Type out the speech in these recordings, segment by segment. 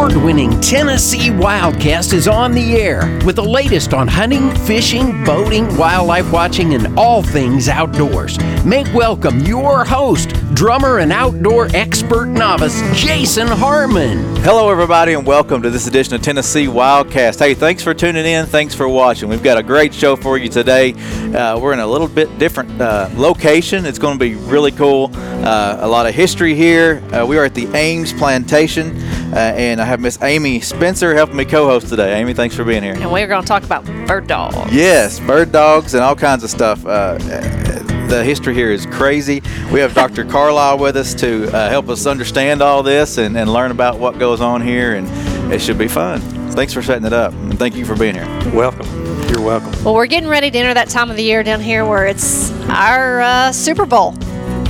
award winning Tennessee Wildcast is on the air with the latest on hunting, fishing, boating, wildlife watching, and all things outdoors. Make welcome your host, drummer and outdoor expert novice, Jason Harmon. Hello, everybody, and welcome to this edition of Tennessee Wildcast. Hey, thanks for tuning in. Thanks for watching. We've got a great show for you today. Uh, we're in a little bit different uh, location. It's going to be really cool. Uh, a lot of history here. Uh, we are at the Ames Plantation, uh, and I have Miss Amy Spencer helping me co-host today. Amy, thanks for being here. And we're going to talk about bird dogs. Yes, bird dogs and all kinds of stuff. Uh, the history here is crazy. We have Dr. Carlisle with us to uh, help us understand all this and, and learn about what goes on here, and it should be fun. Thanks for setting it up, and thank you for being here. Welcome. You're welcome. Well, we're getting ready to enter that time of the year down here where it's our uh, Super Bowl.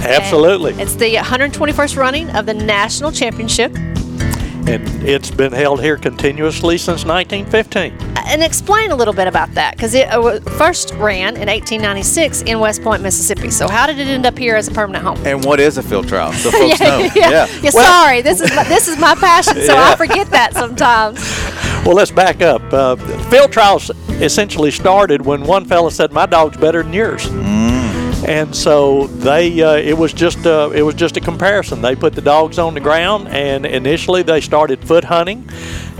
Absolutely. And it's the 121st running of the national championship. And it's been held here continuously since 1915. And explain a little bit about that because it uh, first ran in 1896 in West Point, Mississippi. So how did it end up here as a permanent home? And what is a field trial? So folks yeah, know. yeah. yeah. Well- sorry, this is my, this is my passion, so I forget that sometimes. Well, let's back up. Uh, field trials essentially started when one fella said, "My dog's better than yours," and so they uh, it was just uh, it was just a comparison. They put the dogs on the ground, and initially they started foot hunting,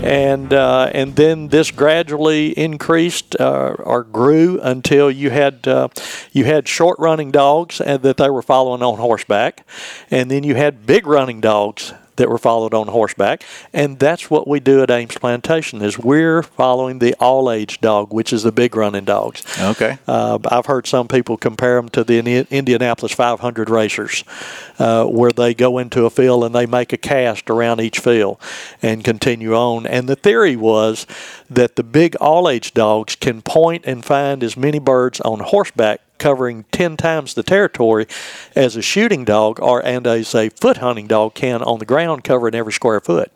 and uh, and then this gradually increased uh, or grew until you had uh, you had short running dogs and that they were following on horseback, and then you had big running dogs that were followed on horseback, and that's what we do at Ames Plantation. Is we're following the all-age dog, which is the big running dogs. Okay. Uh, I've heard some people compare them to the Indianapolis 500 racers, uh, where they go into a field and they make a cast around each field and continue on. And the theory was that the big all-age dogs can point and find as many birds on horseback covering 10 times the territory as a shooting dog or and as a foot hunting dog can on the ground covering every square foot.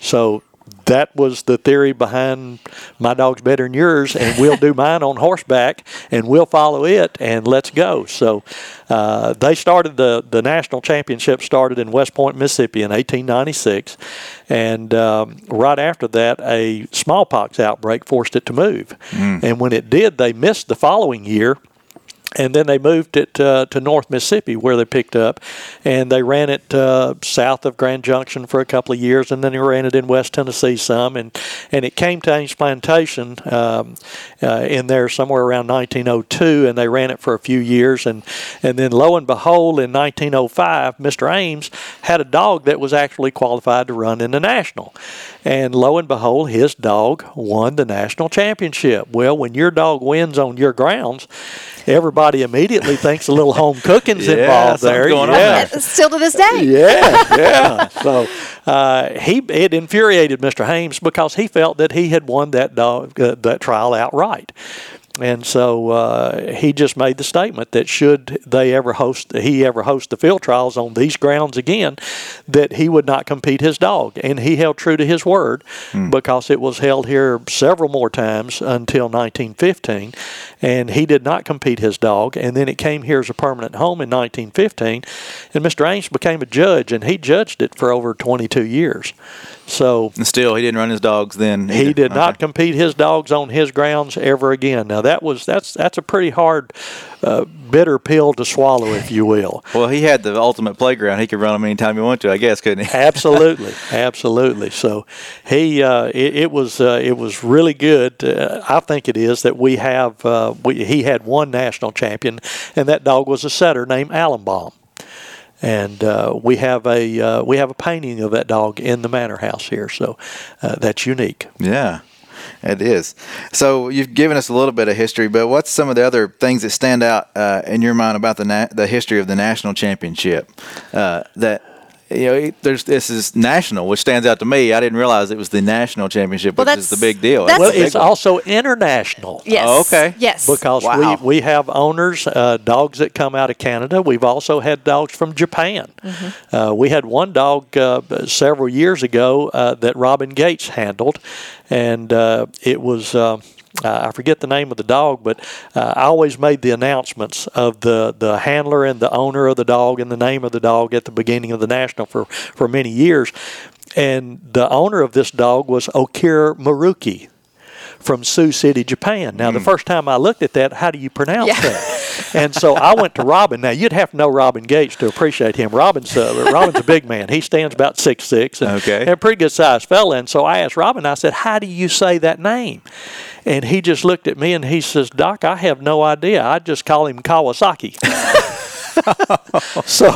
So that was the theory behind my dog's better than yours, and we'll do mine on horseback, and we'll follow it, and let's go. So uh, they started the the national championship started in West Point, Mississippi, in 1896, and um, right after that, a smallpox outbreak forced it to move, and when it did, they missed the following year and then they moved it uh, to North Mississippi, where they picked up, and they ran it uh, south of Grand Junction for a couple of years, and then they ran it in West Tennessee some, and and it came to Ames Plantation um, uh, in there somewhere around 1902, and they ran it for a few years, and and then lo and behold, in 1905, Mr. Ames had a dog that was actually qualified to run in the national, and lo and behold, his dog won the national championship. Well, when your dog wins on your grounds, everybody immediately thinks a little home cooking's Yeah, involved there. going on yeah. there. Still to this day. Yeah, yeah. So uh, he it infuriated Mr. Ames because he felt that he had won that dog uh, that trial outright. And so uh, he just made the statement that should they ever host he ever host the field trials on these grounds again, that he would not compete his dog, and he held true to his word because it was held here several more times until 1915, and he did not compete his dog, and then it came here as a permanent home in 1915, and Mr. Ames became a judge, and he judged it for over 22 years. So And still, he didn't run his dogs then. he either. did not compete his dogs on his grounds ever again. Now that was that's that's a pretty hard, uh, bitter pill to swallow, if you will. Well, he had the ultimate playground. He could run them anytime he wanted to, I guess, couldn't he? absolutely, absolutely. So he uh, it, it was uh, it was really good. Uh, I think it is that we have uh, we, he had one national champion, and that dog was a setter named Alambagh. And uh, we have a uh, we have a painting of that dog in the manor house here, so uh, that's unique. Yeah, it is. So you've given us a little bit of history, but what's some of the other things that stand out uh, in your mind about the na- the history of the national championship? Uh, that you know, it- there's this is national, which stands out to me. I didn't realize it was the national championship, Well, which is the big deal. that's- Well, big it's one. also international. Yes. Oh, okay. Yes. because Wow. we, we have owners, uh, dogs that come out of Canada. We've also had dogs from Japan. Uh, we had one dog uh, several years ago uh, that Robin Gates handled, and uh, it was. Uh, I forget the name of the dog, but uh, I always made the announcements of the, the handler and the owner of the dog and the name of the dog at the beginning of the national for, for many years. And the owner of this dog was Okira Maruki from Sioux City, Japan. Now, the first time I looked at that, how do you pronounce Yeah. that? And so I went to Robin. Now, you'd have to know Robin Gates to appreciate him. Robin's uh, Robin's a big man. He stands about six six and, Okay. and a pretty good sized fella. And so I asked Robin. I said, "How do you say that name?" And he just looked at me and he says, "Doc, I have no idea. I just call him Kawasaki." so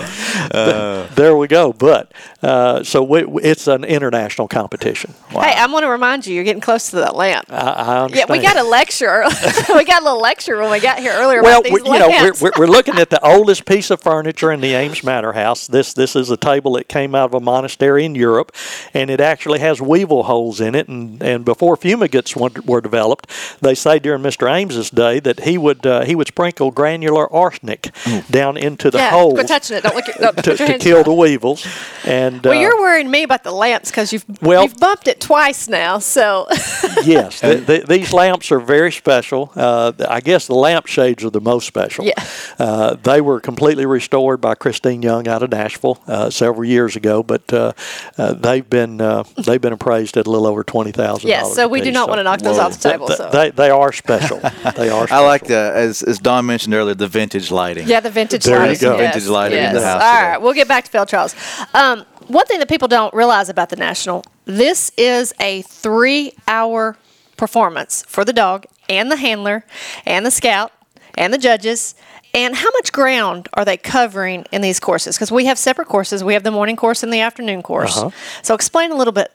th- there we go. But uh, so we, it's an international competition. Hey, I'm going to remind you, you're getting close to that lamp. I, I Yeah, we got a lecture. we got a little lecture when we got here earlier well, about these we, you know, we're, we're, we're looking at the oldest piece of furniture in the Ames Manor House. This this is a table that came out of a monastery in Europe, and it actually has weevil holes in it. And, and before fumigants were, were developed, they say during Mr. Ames's day that he would uh, he would sprinkle granular arsenic down into the yeah, holes quit touching it. Don't look at don't to, put your to hands kill on the weevils. And Well, uh, you're worrying me about the lamps because you've Well- you've bumped it twice now. So yes, th th these lamps are very special. Uh, I guess the lamp shades are the most special. Yeah. Uh, they were completely restored by Christine Young out of Nashville uh, several years ago, but uh, uh, they've been uh, they've been appraised at a little over twenty thousand. yes, so we do not want to knock those Whoa. off the table. They, So they, they are special. They are. Special. I like the as as Don mentioned earlier the vintage lighting. yeah, the vintage There you lighting. go. Yes, Vintage lighting in the house All today. right, we'll get back to field trials. Um, one thing that people don't realize about the national: this is a three-hour performance for the dog and the handler and the scout and the judges. And how much ground are they covering in these courses? Because we have separate courses. We have the morning course and the afternoon course. Uh-huh. So explain a little bit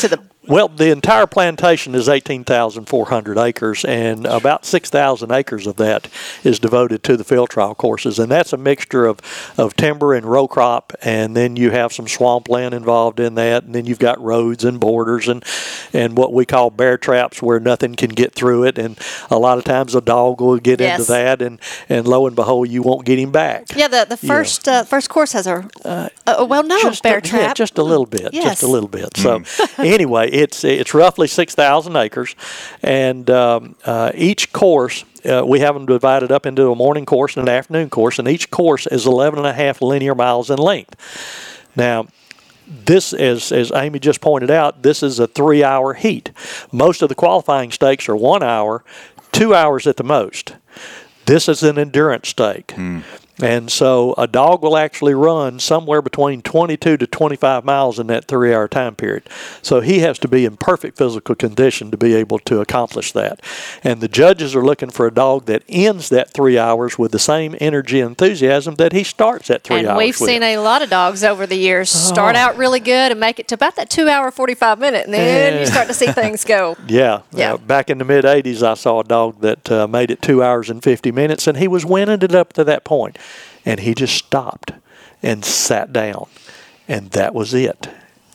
to the Well, the entire plantation is 18,400 acres, and about 6,000 acres of that is devoted to the field trial courses. And that's a mixture of, of timber and row crop, and then you have some swampland involved in that, and then you've got roads and borders and, and what we call bear traps where nothing can get through it. And a lot of times a dog will get Yes. into that, and, and lo and behold, you won't get him back. Yeah, the, the first uh, first course has a a, a well known just bear a, trap. Yeah, just a little bit. Yes. Just a little bit. So anyway, it's it's roughly six thousand acres, and um, uh, each course. Uh, we have them divided up into a morning course and an afternoon course, and each course is 11 and a half linear miles in length. Now, this, as, as Amy just pointed out, this is a three hour heat. Most of the qualifying stakes are one hour, two hours at the most. This is an endurance stake. And so a dog will actually run somewhere between 22 to 25 miles in that three hour time period. So he has to be in perfect physical condition to be able to accomplish that. And the judges are looking for a dog that ends that three hours with the same energy and enthusiasm that he starts that three and hours we've with. seen a lot of dogs over the years start Oh. out really good and make it to about that two hour, 45 minute, and then you start to see things go. Yeah, Yeah. Uh, back in the mid '80s, I saw a dog that uh, made it two hours and 50 minutes, and he was winning it up to that point, and he just stopped and sat down, and that was it.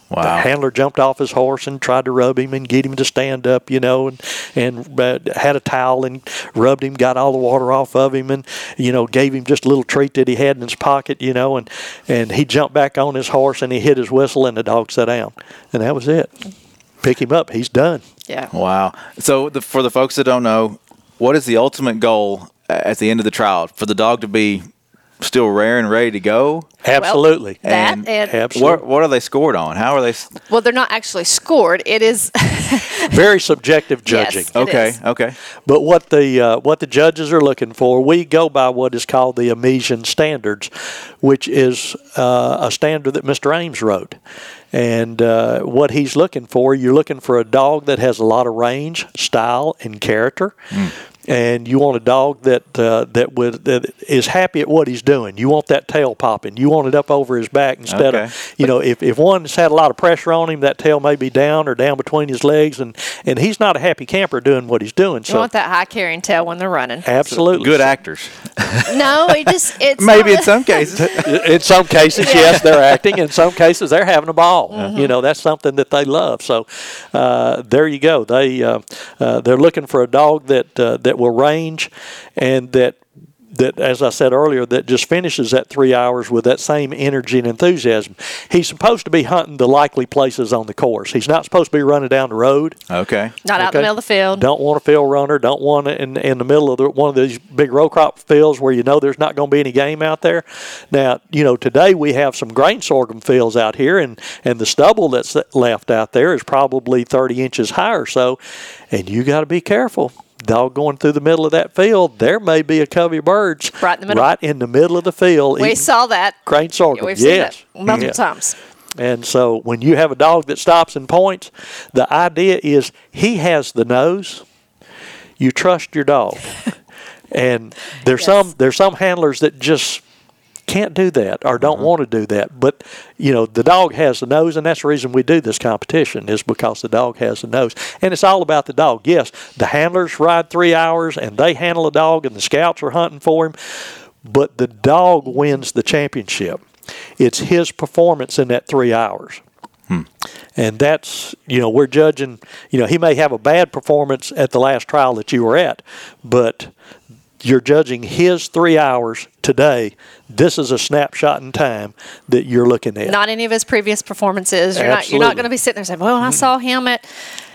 Wow. The handler jumped off his horse and tried to rub him and get him to stand up, you know, and and uh, had a towel and rubbed him, got all the water off of him, and you know gave him just a little treat that he had in his pocket, you know, and and he jumped back on his horse and he hit his whistle and the dog sat down, and that was it. Pick him up, he's done. Yeah. Wow. So the, for the folks that don't know, what is the ultimate goal at the end of the trial? For the dog to be still rare and ready to go? Absolutely. That And and, Absolutely. What what are they scored on? How are they? s- well, they're not actually scored. It is Very subjective judging. It Okay, is. okay. But what the uh, what the judges are looking for, we go by what is called the Amesian standards, which is uh, a standard that Mr. Ames wrote. And uh, what he's looking for, you're looking for a dog that has a lot of range, style, and character. And you want a dog that uh, that would that is happy at what he's doing. You want that tail popping. You want it up over his back instead Okay. of you know if, if one's had a lot of pressure on him, that tail may be down or down between his legs, and and he's not a happy camper doing what he's doing. you So want that high carrying tail when they're running. Absolutely. Good actors. no, it just it's Maybe in some cases. In some cases, yes, they're acting. In some cases, they're having a ball. Mm-hmm. You know, that's something that they love. So, uh, there you go. They uh, uh, they're looking for a dog that uh, that will range, and that that, as I said earlier, that just finishes that three hours with that same energy and enthusiasm. He's supposed to be hunting the likely places on the course. He's not supposed to be running down the road. Okay. Not out in the middle of the field. Don't want a field runner. Don't want it in, in the middle of the, one of these big row crop fields where you know there's not going to be any game out there. Now, you know, today we have some grain sorghum fields out here, and, and the stubble that's left out there is probably 30 inches high or so, and you got to be careful. Dog going through the middle of that field, there may be a covey of birds Right in the middle. right in the middle of the field. We saw that. grain sorghum. We've yes. seen it multiple Yeah. times. And so when you have a dog that stops and points, the idea is he has the nose. You trust your dog. and there's Yes. some there's some handlers that just can't do that or don't mm-hmm. want to do that. But you know, the dog has the nose and that's the reason we do this competition is because the dog has the nose. And it's all about the dog. Yes, the handlers ride three hours and they handle a dog and the scouts are hunting for him, but the dog wins the championship. It's his performance in that three hours. Hmm. And that's, you know, we're judging, you know, he may have a bad performance at the last trial that you were at, but you're judging his three hours today. This is a snapshot in time that you're looking at. Not any of his previous performances. You're not. You're not going to be sitting there saying, "Well, I saw him at."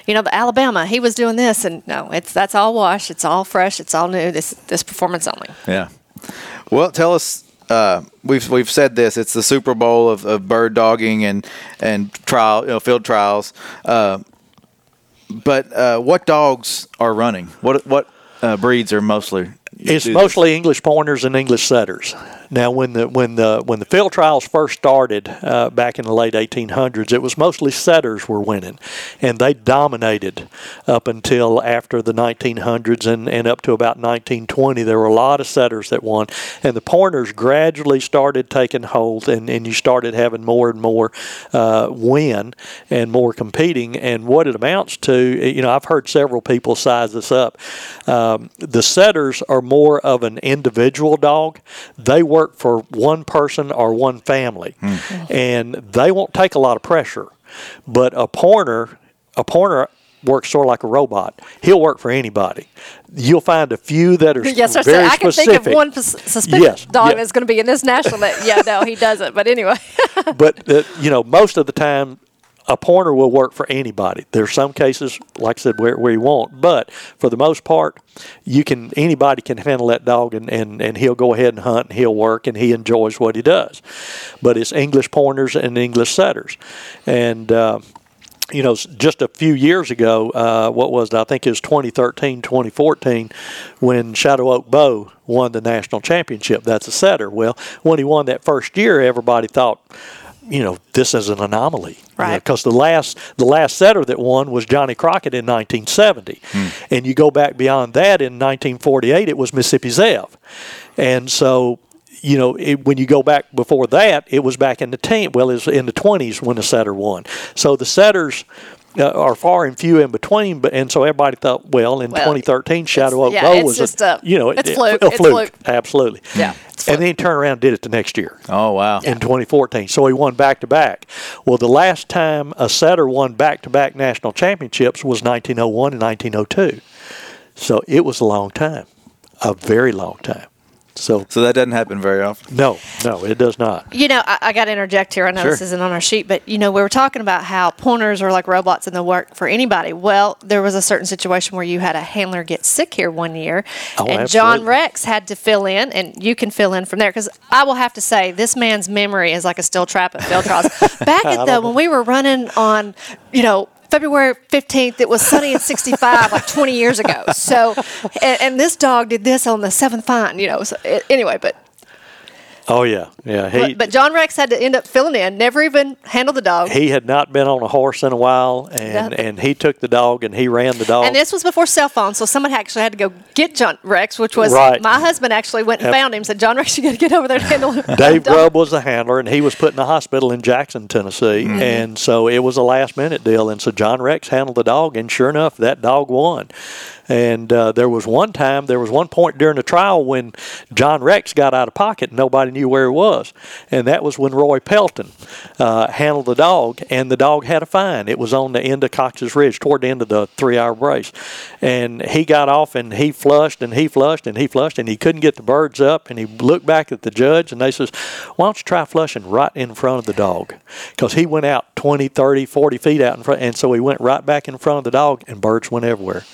You know, the Alabama, he was doing this, and no, it's that's all wash. It's all fresh. It's all new. This this performance only. Yeah. Well, tell us. Uh, we've we've said this. It's the Super Bowl of, of bird dogging and and trial, you know, field trials. Uh, but uh, what dogs are running? What what uh, breeds are mostly? It's mostly English pointers and English setters. Now, when the when the when the field trials first started uh, back in the late 1800s, it was mostly setters were winning, and they dominated up until after the 1900s and, and up to about 1920. There were a lot of setters that won, and the pointers gradually started taking hold, and, and you started having more and more uh, win and more competing. And what it amounts to, you know, I've heard several people size this up. Um, the setters are more of an individual dog. They work for one person or one family, and they won't take a lot of pressure. But a pointer, a pointer works sort of like a robot. He'll work for anybody. You'll find a few that are Yes, sir. very I can specific. think of one suspicious Yes, dog yeah. that's going to be in this national. That yeah, no, he doesn't. But anyway, but uh, you know, most of the time, a pointer will work for anybody. There's some cases, like I said, where, where you won't, but for the most part, you can anybody can handle that dog, and, and, and he'll go ahead and hunt, and he'll work, and he enjoys what he does. But it's English pointers and English setters, and. Uh, you know, just a few years ago, uh, what was it? I think it was 2013, 2014, when Shadow Oak Bo won the national championship. That's a setter. Well, when he won that first year, everybody thought, you know, this is an anomaly. Right. Because the last the last setter that won was Johnny Crockett in 1970, hmm. and you go back beyond that in 1948, it was Mississippi Zev, and so you know, it, when you go back before that, it was back in the teen, well, it was in the 20s when the setter won. So the setters uh, are far and few in between, but and so everybody thought, well, in Well, 2013, Shadow Oak yeah, Bo it's was just a, a- you know, it's it- fluke, a it's fluke, fluke. absolutely. Yeah, it's and then he turned around and did it the next year Oh wow. in 2014. So he won back to back. Well, the last time a setter won back to back national championships was 1901 and 1902. So it was a long time, a very long time. So So that doesn't happen very often. no, no, it does not. you know, I, I got to interject here. I know this isn't on our sheet, but you know, we were talking about how pointers are like robots and they'll work for anybody. Well, there was a certain situation where you had a handler get sick here one year, Oh, and John. Rex had to fill in, and you can fill in from there because I will have to say this man's memory is like a steel trap at field trials. Back at the when we were running on, you know. February 15th, it was sunny and 65 like 20 years ago. So, and, and this dog did this on the seventh fine, you know. So, it, anyway, but Oh yeah, yeah. He but, but John Rex had to end up filling in, never even handled the dog. he had not been on a horse in a while, and Yeah. and he took the dog and he ran the dog. and this was before cell phones, so someone actually had to go get John Rex, which was Right. my husband actually went and Yep. found him. Said John Rex, you got to get over there and handle him. Dave Grubb was the handler, and he was put in the hospital in Jackson, Tennessee. Mm-hmm. And so it was a last minute deal. And so John Rex handled the dog, and sure enough, that dog won. And uh, there was one time, there was one point during the trial when John Rex got out of pocket, and nobody everybody knew where he was. And that was when Roy Pelton uh, handled the dog, and the dog had a fine. It was on the end of Cox's Ridge, toward the end of the three hour race. And he got off and he flushed and he flushed and he flushed, and he couldn't get the birds up. And he looked back at the judge, and they says, Why don't you try flushing right in front of the dog? Because he went out 20, 30, 40 feet out in front, and so he went right back in front of the dog, and birds went everywhere.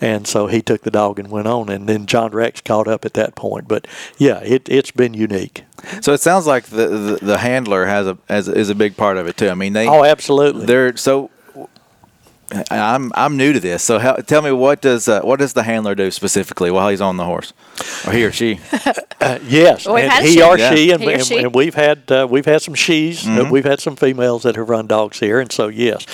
And so he took the dog and went on, and then John Rex caught up at that point. But yeah, it, it's been unique. So it sounds like the, the, the handler has a has, is a big part of it too. I mean, they Oh, absolutely. they're so. I'm I'm new to this, so how, tell me what does uh, what does the handler do specifically while he's on the horse, or he or she? Uh, yes, We've and he she. or Yeah. she, and, He or and, she. and we've had uh, we've had some she's, uh, Mm-hmm. we've had some females that have run dogs here, and so yes.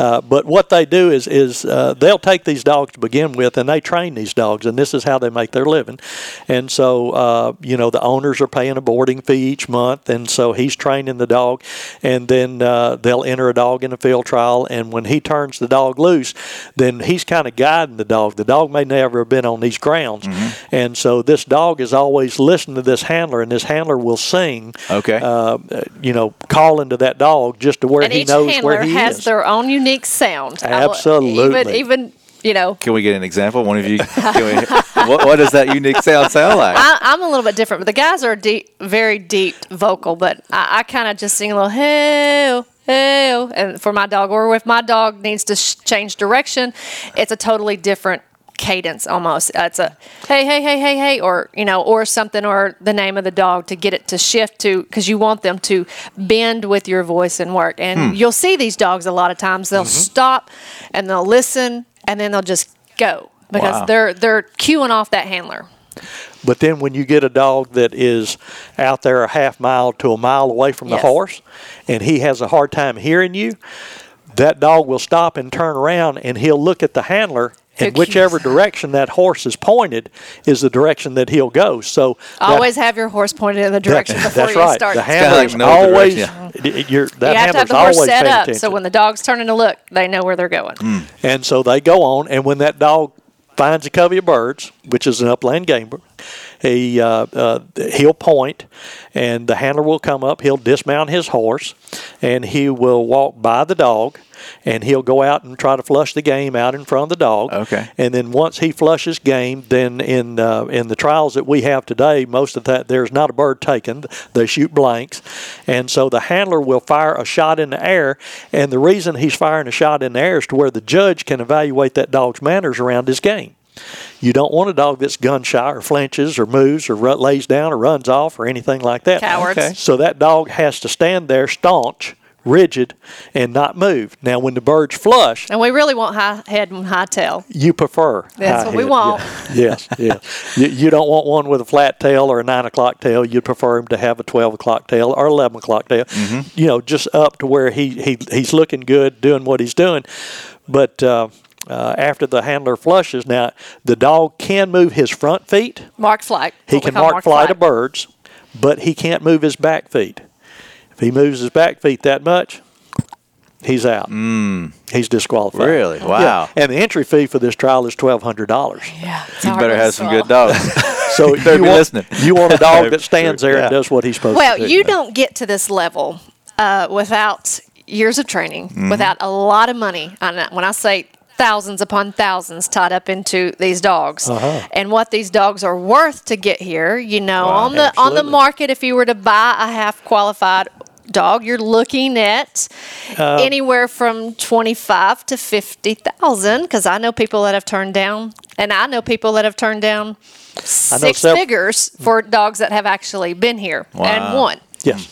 Uh, but what they do is is uh, they'll take these dogs to begin with, and they train these dogs, and this is how they make their living. And so uh, you know the owners are paying a boarding fee each month, and so he's training the dog, and then uh, they'll enter a dog in a field trial, and when he turns the dog loose, then he's kind of guiding the dog. The dog may never have been on these grounds, Mm-hmm. and so this dog is always listening to this handler, and this handler will sing. Okay. Uh, you know, calling to that dog just to where and he knows where he is. has their own unique sound. Absolutely. Even, even you know, Can we get an example? One of you. Can we, what, what does that unique sound sound like? I, I'm a little bit different, but the guys are deep, very deep vocal. But I, I kind of just sing a little hey and for my dog, or if my dog needs to sh- change direction, it's a totally different cadence almost. Uh, it's a hey hey hey hey hey, or you know, or something, or the name of the dog to get it to shift to because you want them to bend with your voice and work. And you'll see these dogs a lot of times. They'll stop and they'll listen and then they'll just go because Wow. they're they're cueing off that handler. But then when you get a dog that is out there a half mile to a mile away from the horse and he has a hard time hearing you, that dog will stop and turn around and he'll look at the handler and Who whichever cues. direction that horse is pointed is the direction that he'll go. So that- Always have your horse pointed in the direction before that's you right. start. The kinda handler like is know the always direction, you're, that you have to have the horse set up attention. so when the dog's turning to look, they know where they're going. And so they go on, and when that dog finds a covey of birds, which is an upland game. bird, he uh, uh, he'll point, and the handler will come up. He'll dismount his horse, and he will walk by the dog, and he'll go out and try to flush the game out in front of the dog. Okay. And then once he flushes game, then in uh, in the trials that we have today, most of that there's not a bird taken. They shoot blanks, and so the handler will fire a shot in the air. And the reason he's firing a shot in the air is to where the judge can evaluate that dog's manners around his game. You don't want a dog that's gun shy or flinches or moves or run, lays down or runs off or anything like that. Cowards. Okay. So that dog has to stand there staunch, rigid, and not move. Now, when the bird's flush, And we really want high head and high tail. you prefer. That's high what we want. yeah. yes, yes. You, you don't want one with a flat tail or a nine o'clock tail. You'd prefer him to have a twelve o'clock tail or eleven o'clock tail. Mm-hmm. You know, just up to where he, he he's looking good, doing what he's doing. But uh, uh, after the handler flushes, now the dog can move his front feet. Mark flight. He can call mark flight of birds, but he can't move his back feet. If he moves his back feet that much, he's out. Mm. He's disqualified. Really? Wow. Yeah. And the entry fee for this trial is twelve hundred dollars. Yeah, You better have some good dogs. So you be want, listening. you want a dog that stands there Yeah. and does what he's supposed Well, to do. Well, you don't get to this level uh, without years of training, Mm-hmm. without a lot of money. And when I say thousands upon thousands tied up into these dogs, Uh-huh. and what these dogs are worth to get here, you know, Wow. on the on the market, if you were to buy a half qualified dog, you're looking at Uh, anywhere from twenty five to fifty thousand. Because I know people that have turned down, and I know people that have turned down six figures for dogs that have actually been here and Wow. won. Yes.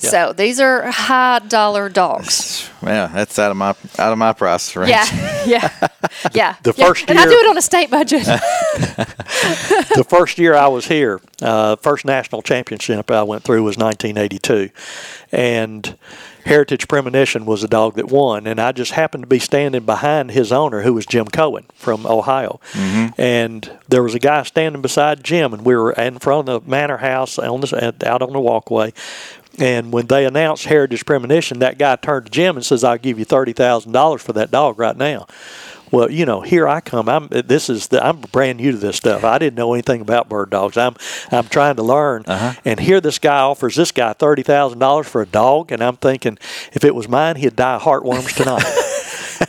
Yeah. So these are high dollar dogs. yeah, that's out of my out of my price range. Yeah, yeah, yeah. The yeah. first and I do it on a state budget. the first year I was here, uh, first national championship I went through was 1982, and Heritage Premonition was a dog that won, and I just happened to be standing behind his owner, who was Jim Cohen from Ohio, and there was a guy standing beside Jim, and we were in front of the manor house on the, out on the walkway. And when they announced Heritage Premonition, that guy turned to Jim and says, "I'll give you thirty thousand dollars for that dog right now." Well, you know, here I come. I'm this is the, I'm brand new to this stuff. I didn't know anything about bird dogs. I'm I'm trying to learn. Uh-huh. And here this guy offers this guy thirty thousand dollars for a dog, and I'm thinking if it was mine, he'd die of heartworms tonight.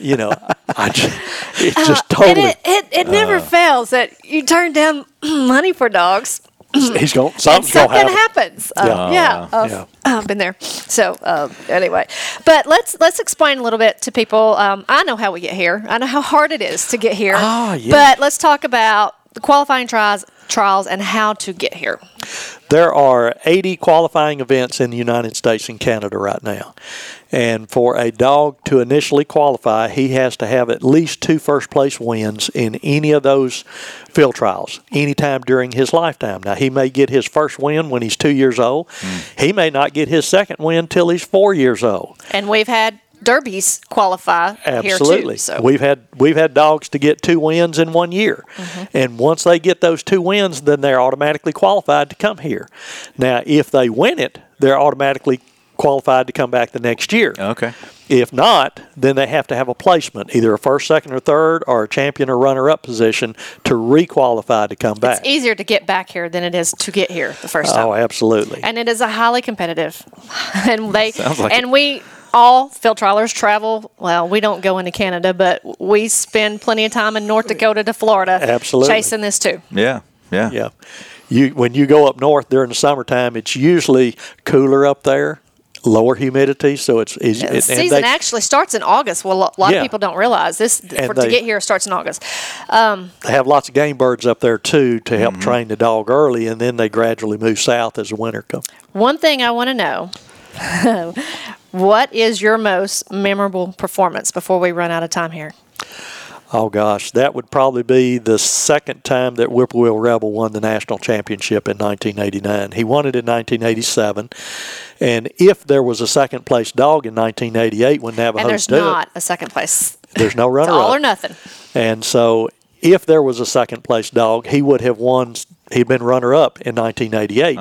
you know, I just, it just Uh, and totally. it, it, it never fails that you turn down money for dogs he's going. Something's going to something happen. happens. Uh, Yeah. yeah, I've, Yeah. I've been there. So uh, anyway, but let's let's explain a little bit to people. Um, I know how we get here. I know how hard it is to get here. Ah, yeah. But let's talk about the qualifying trials trials and how to get here. There are 80 qualifying events in the United States and Canada right now. And for a dog to initially qualify, he has to have at least two first place wins in any of those field trials anytime during his lifetime. Now, he may get his first win when he's two years old. Hmm. He may not get his second win till he's four years old. And we've had derbies qualify here Absolutely. too. So We've had we've had dogs to get two wins in one year, Mm-hmm. and once they get those two wins, then they're automatically qualified to come here. Now, if they win it, they're automatically qualified to come back the next year. Okay. If not, then they have to have a placement, either a first, second, or third, or a champion or runner-up position to re-qualify to come back. it's easier to get back here than it is to get here the first time. Oh, absolutely. and it is a highly competitive. and they like and we all field trialers travel. Well, we don't go into Canada, but we spend plenty of time in North Dakota to Florida, Absolutely. chasing this too. Yeah. Yeah. Yeah. You when you go up north during the summertime, it's usually cooler up there, lower humidity, so it's easy. The and season they- actually starts in August. Well, a lot Yeah. of people don't realize this. For, to get here starts in August. they have lots of game birds up there too to help Mm-hmm. train the dog early, and then they gradually move south as the winter comes. One thing I want to know. What is your most memorable performance before we run out of time here? Oh gosh, that would probably be the second time that Whippoorwill Rebel won the national championship in 1989. He won it in 1987, and if there was a second place dog in 1988 when Navajo And there's not it, a second place. there's no It's runner all up. or nothing. And so, if there was a second place dog, he would have won. He'd been runner up in 1988.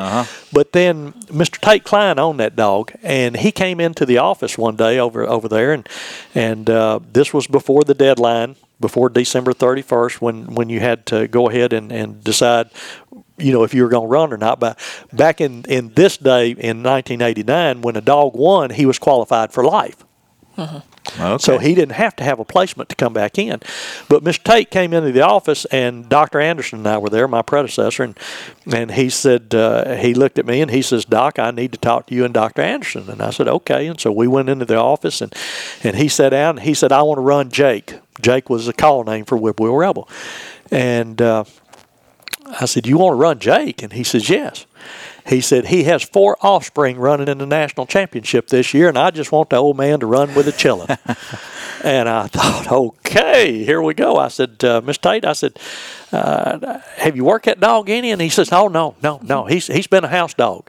But then Mr. Tate Klein owned that dog, and he came into the office one day over over there, and and uh, this was before the deadline, before December 31st, when when you had to go ahead and, and decide. You know if you were going to run or not. But back in, in this day in 1989, when a dog won, he was qualified for life. Okay. So he didn't have to have a placement to come back in. But Mr. Tate came into the office, and Dr. Anderson and I were there, my predecessor, and and he said uh, he looked at me and he says, "Doc, I need to talk to you and Dr. Anderson." And I said, "Okay." And so we went into the office, and and he sat down. And he said, "I want to run Jake." Jake was a call name for Whippoorwill Rebel, and uh, I said, "You want to run Jake?" And he says, "Yes." He said he has four offspring running in the national championship this year, and I just want the old man to run with a chillin'. and I thought, okay, here we go. I said, uh, Miss Tate, I said, uh, have you worked that dog any? And he says, oh no, no, no. He's he's been a house dog.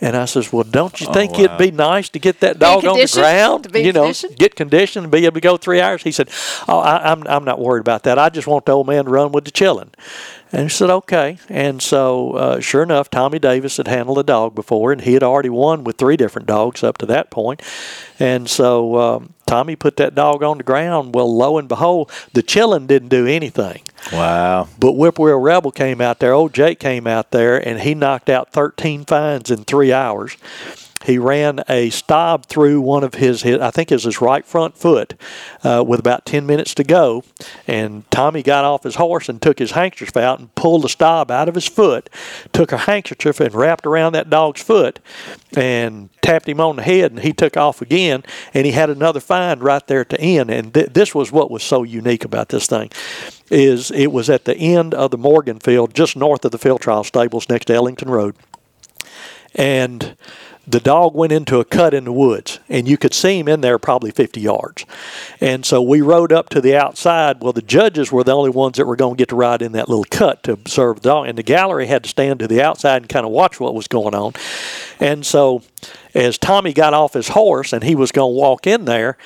And I says, well, don't you think wow. it'd be nice to get that dog on the ground? To be you know, conditioned? get conditioned and be able to go three hours. He said, oh, I, I'm I'm not worried about that. I just want the old man to run with the chillin'. And he said, okay. And so, uh, sure enough, Tommy Davis had handled a dog before, and he had already won with three different dogs up to that point. And so, um, Tommy put that dog on the ground. Well, lo and behold, the chillin' didn't do anything. Wow. But Whippoorwill Rebel came out there. Old Jake came out there, and he knocked out 13 fines in three hours. He ran a stob through one of his, his I think it was his right front foot, uh, with about 10 minutes to go. And Tommy got off his horse and took his handkerchief out and pulled the stob out of his foot, took a handkerchief and wrapped around that dog's foot, and tapped him on the head. And he took off again, and he had another find right there at the end. And th- this was what was so unique about this thing is it was at the end of the Morgan field, just north of the field trial stables next to Ellington Road. And the dog went into a cut in the woods, and you could see him in there probably 50 yards. And so we rode up to the outside. Well, the judges were the only ones that were going to get to ride in that little cut to observe the dog, and the gallery had to stand to the outside and kind of watch what was going on. And so, as Tommy got off his horse and he was going to walk in there,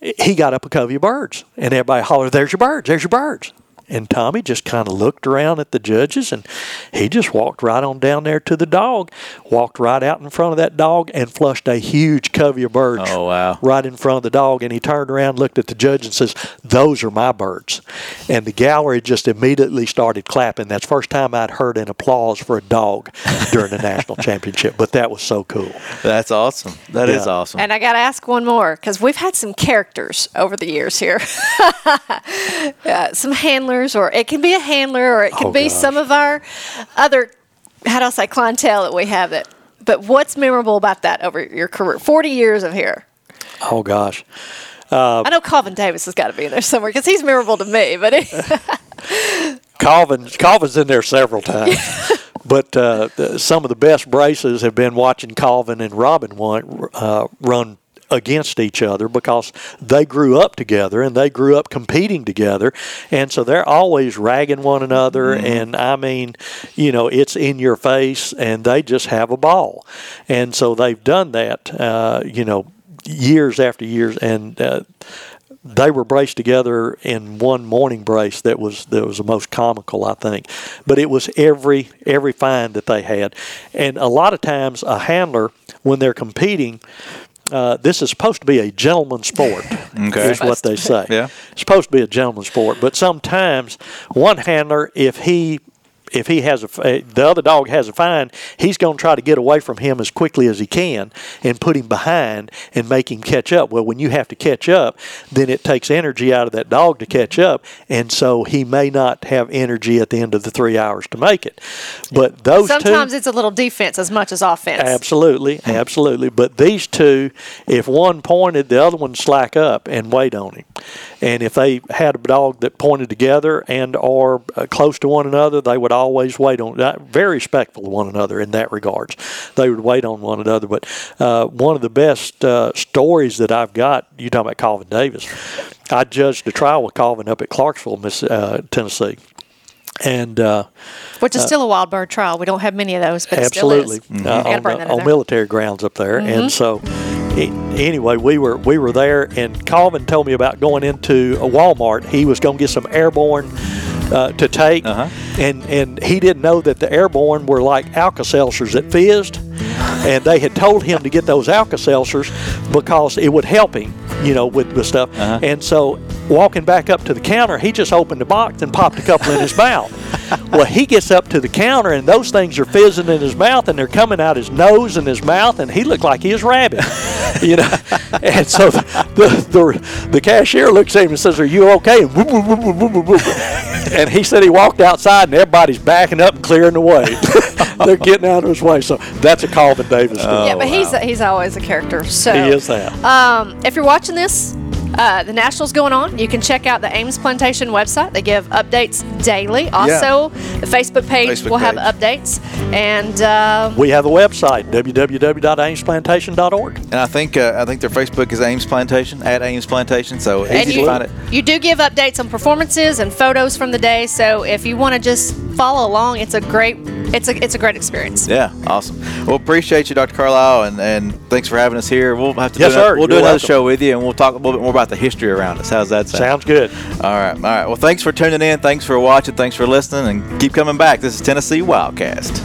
he got up a covey of birds, and everybody hollered, "There's your birds! There's your birds!" And Tommy just kind of looked around at the judges and he just walked right on down there to the dog, walked right out in front of that dog and flushed a huge covey of birds Oh, wow. right in front of the dog. And he turned around, looked at the judge, and says, Those are my birds. And the gallery just immediately started clapping. That's the first time I'd heard an applause for a dog during the national championship. But that was so cool. That's awesome. That is Yeah. awesome. And I got to ask one more because we've had some characters over the years here. uh, some handlers, or it can be a handler, or it can Oh, be gosh. some of our other, how do I say, clientele that we have. That, but what's memorable about that over your career? Forty years of here. Oh, gosh. I know Calvin Davis has got to be in there somewhere because he's memorable to me. But Calvin, Calvin's in there several times. but uh, some of the best braces have been watching Calvin and Robin one, uh, run against each other because they grew up together and they grew up competing together. And so they're always ragging one another. And i mean you know it's in your face and they just have a ball. And so they've done that uh, you know years after years. And uh, they were braced together in one morning brace that was that was the most comical I think. But it was every every find that they had. And a lot of times a handler when they're competing uh, this is supposed to be a gentleman's sport Okay. is what they say Yeah. it's supposed to be a gentleman's sport but sometimes one handler if he if he has a the other dog has a fine, he's going to try to get away from him as quickly as he can and put him behind and make him catch up. Well, when you have to catch up, then it takes energy out of that dog to catch up, and so he may not have energy at the end of the three hours to make it. But those sometimes two, it's a little defense as much as offense. Absolutely, absolutely. But these two, if one pointed, the other one slack up and wait on him. And if they had a dog that pointed together and are uh, close to one another, they would always wait on. Uh, very respectful of one another in that regards. They would wait on one another. But uh, one of the best uh, stories that I've got, you talking about Calvin Davis. I judged a trial with Calvin up at Clarksville, Miss uh, Tennessee, and. Uh, which is still a wild bird trial. We don't have many of those, but absolutely uh, on, bring the- that in on. Mm-hmm. military grounds up there and so anyway we were we were there and calvin told me about going into a walmart he was going to get some airborne uh, to take Uh-huh. and and he didn't know that the airborne were like alka-seltzers that fizzed and they had told him to get those alka-seltzers because it would help him you know with, with stuff Uh-huh. and so walking back up to the counter he just opened the box and popped a couple in his mouth well, he gets up to the counter and those things are fizzing in his mouth and they're coming out his nose and his mouth and he looked like he was rabid, you know. And so the, the the the cashier looks at him and says, "Are you okay?" And, whoop, whoop, whoop, and he said he walked outside and everybody's backing up and clearing the way. they're getting out of his way. So that's a Calvin Davis story. yeah, but he's he's always a character. So he is that. Um, if you're watching this, uh, the Nationals going on. You can check out the Ames Plantation website. They give updates daily. Also, the Facebook page Facebook will have updates. And uh, we have a website www.amesplantation.org. And I think uh, I think their Facebook is Ames Plantation at Ames Plantation, so and easy you, to find it. you do give updates on performances and photos from the day. So if you want to just follow along, it's a great it's a it's a great experience. Yeah, awesome. Well, appreciate you, Dr. Carlisle, and, and thanks for having us here. We'll have to Yes, do another, sir. We'll do You're another welcome. show with you, and we'll talk a little bit more about the history around us. How's that sound? Sounds good. All right, all right. Well, thanks for tuning in. Thanks for watching. Thanks for listening, and keep coming back. This is Tennessee Wildcast.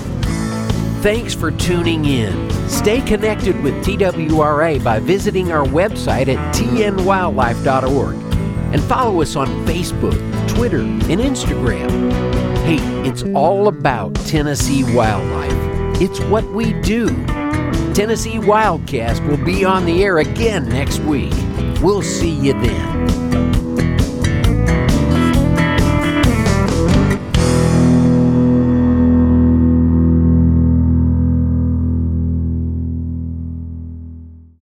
Thanks for tuning in. Stay connected with TWRA by visiting our website at tnwildlife.org and follow us on Facebook, Twitter, and Instagram. Hey, it's all about Tennessee wildlife. It's what we do. Tennessee Wildcast will be on the air again next week. We'll see you then.